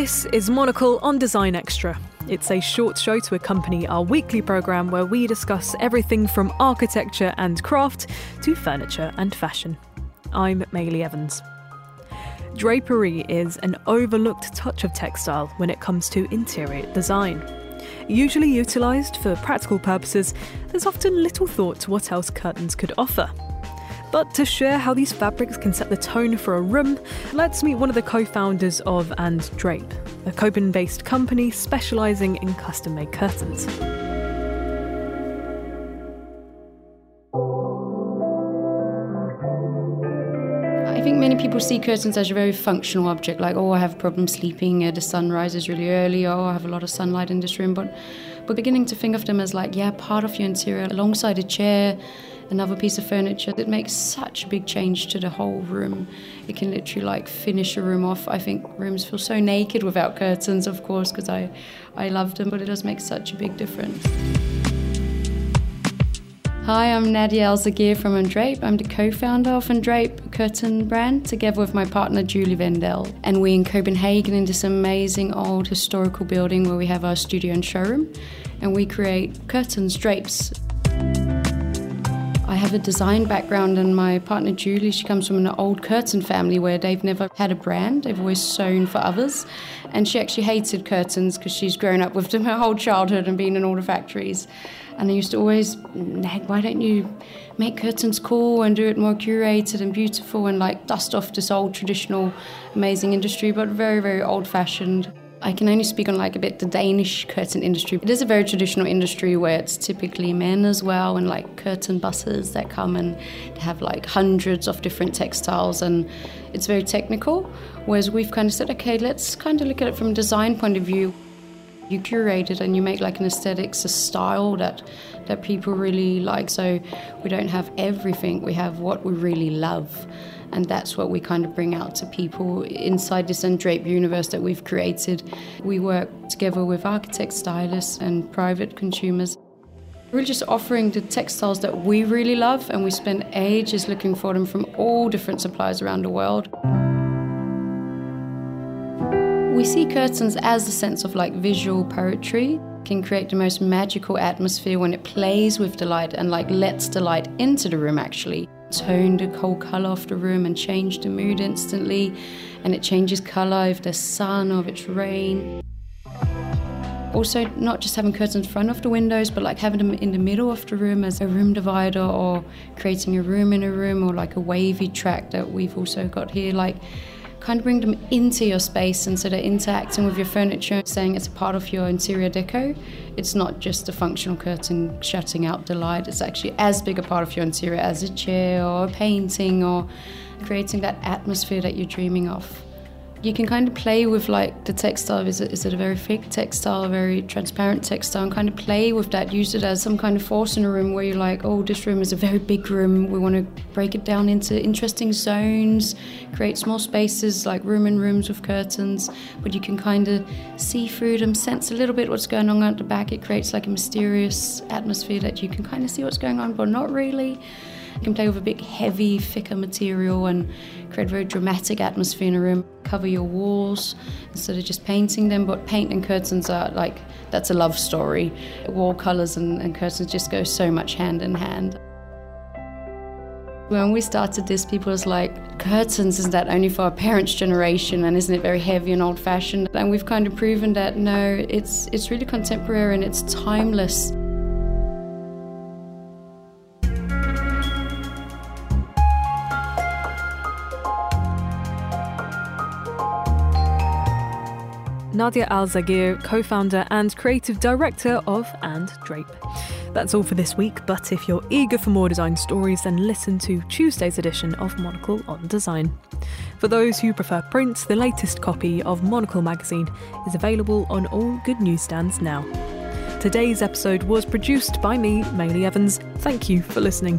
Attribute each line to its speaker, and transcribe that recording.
Speaker 1: This is Monocle on Design Extra. It's a short show to accompany our weekly programme where we discuss everything from architecture and craft to furniture and fashion. I'm Maylie Evans. Drapery is an overlooked touch of textile when it comes to interior design. Usually utilised for practical purposes, there's often little thought to what else curtains could offer. But to share how these fabrics can set the tone for a room, let's meet one of the co founders of And Drape, a Copenhagen based company specialising in custom made curtains.
Speaker 2: I think many people see curtains as a very functional object, like, oh, I have a problem sleeping, the sun rises really early, or I have a lot of sunlight in this room. But, but beginning to think of them as like, yeah, part of your interior, alongside a chair, another piece of furniture that makes such a big change to the whole room. It can literally like finish a room off. I think rooms feel so naked without curtains, of course, because I, I love them, but it does make such a big difference. Hi, I'm Nadia Al Zagir from &Drape. I'm the co-founder of &Drape curtain brand, together with my partner Julie Vendel. And we're in Copenhagen in this amazing old historical building where we have our studio and showroom. And we create curtains, drapes, have a design background, and my partner Julie, she comes from an old curtain family where they've never had a brand. They've always sewn for others. And she actually hated curtains because she's grown up with them her whole childhood and been in all the factories. And I used to always mm, nag, why don't you make curtains cool and do it more curated and beautiful and like dust off this old traditional amazing industry, but very, very old fashioned. I can only speak on like a bit the Danish curtain industry. It is a very traditional industry where it's typically men as well and like curtain buses that come and have like hundreds of different textiles and it's very technical. Whereas we've kind of said, okay, let's kind of look at it from a design point of view. You curate it and you make like an aesthetics, a style that that people really like. So we don't have everything, we have what we really love. And that's what we kind of bring out to people inside this &Drape universe that we've created. We work together with architects, stylists, and private consumers. We're just offering the textiles that we really love, and we spend ages looking for them from all different suppliers around the world. We see curtains as a sense of like visual poetry can create the most magical atmosphere when it plays with the light and like lets the light into the room actually tone the whole color of the room and change the mood instantly. And it changes color if there's sun or if it's rain. Also, not just having curtains in front of the windows, but like having them in the middle of the room as a room divider or creating a room in a room or like a wavy track that we've also got here. Like, kind of bring them into your space and so they're interacting with your furniture, saying it's a part of your interior deco. It's not just a functional curtain shutting out the light, it's actually as big a part of your interior as a chair or a painting or creating that atmosphere that you're dreaming of. You can kind of play with like the textile. Is it, is it a very thick textile, a very transparent textile, and kind of play with that. Use it as some kind of force in a room where you're like, oh, this room is a very big room. We want to break it down into interesting zones, create small spaces like room and rooms with curtains, but you can kind of see through them, sense a little bit what's going on at the back. It creates like a mysterious atmosphere that you can kind of see what's going on, but not really. You can play with a big, heavy, thicker material and create a very dramatic atmosphere in a room. Cover your walls instead of just painting them, but paint and curtains are like that's a love story. Wall colours and, and curtains just go so much hand in hand. When we started this, people was like, curtains, isn't that only for our parents' generation and isn't it very heavy and old fashioned? And we've kind of proven that no, it's, it's really contemporary and it's timeless.
Speaker 1: Nadia Al Zagir, co founder and creative director of And Drape. That's all for this week, but if you're eager for more design stories, then listen to Tuesday's edition of Monocle on Design. For those who prefer print, the latest copy of Monocle magazine is available on all good newsstands now. Today's episode was produced by me, Maylie Evans. Thank you for listening.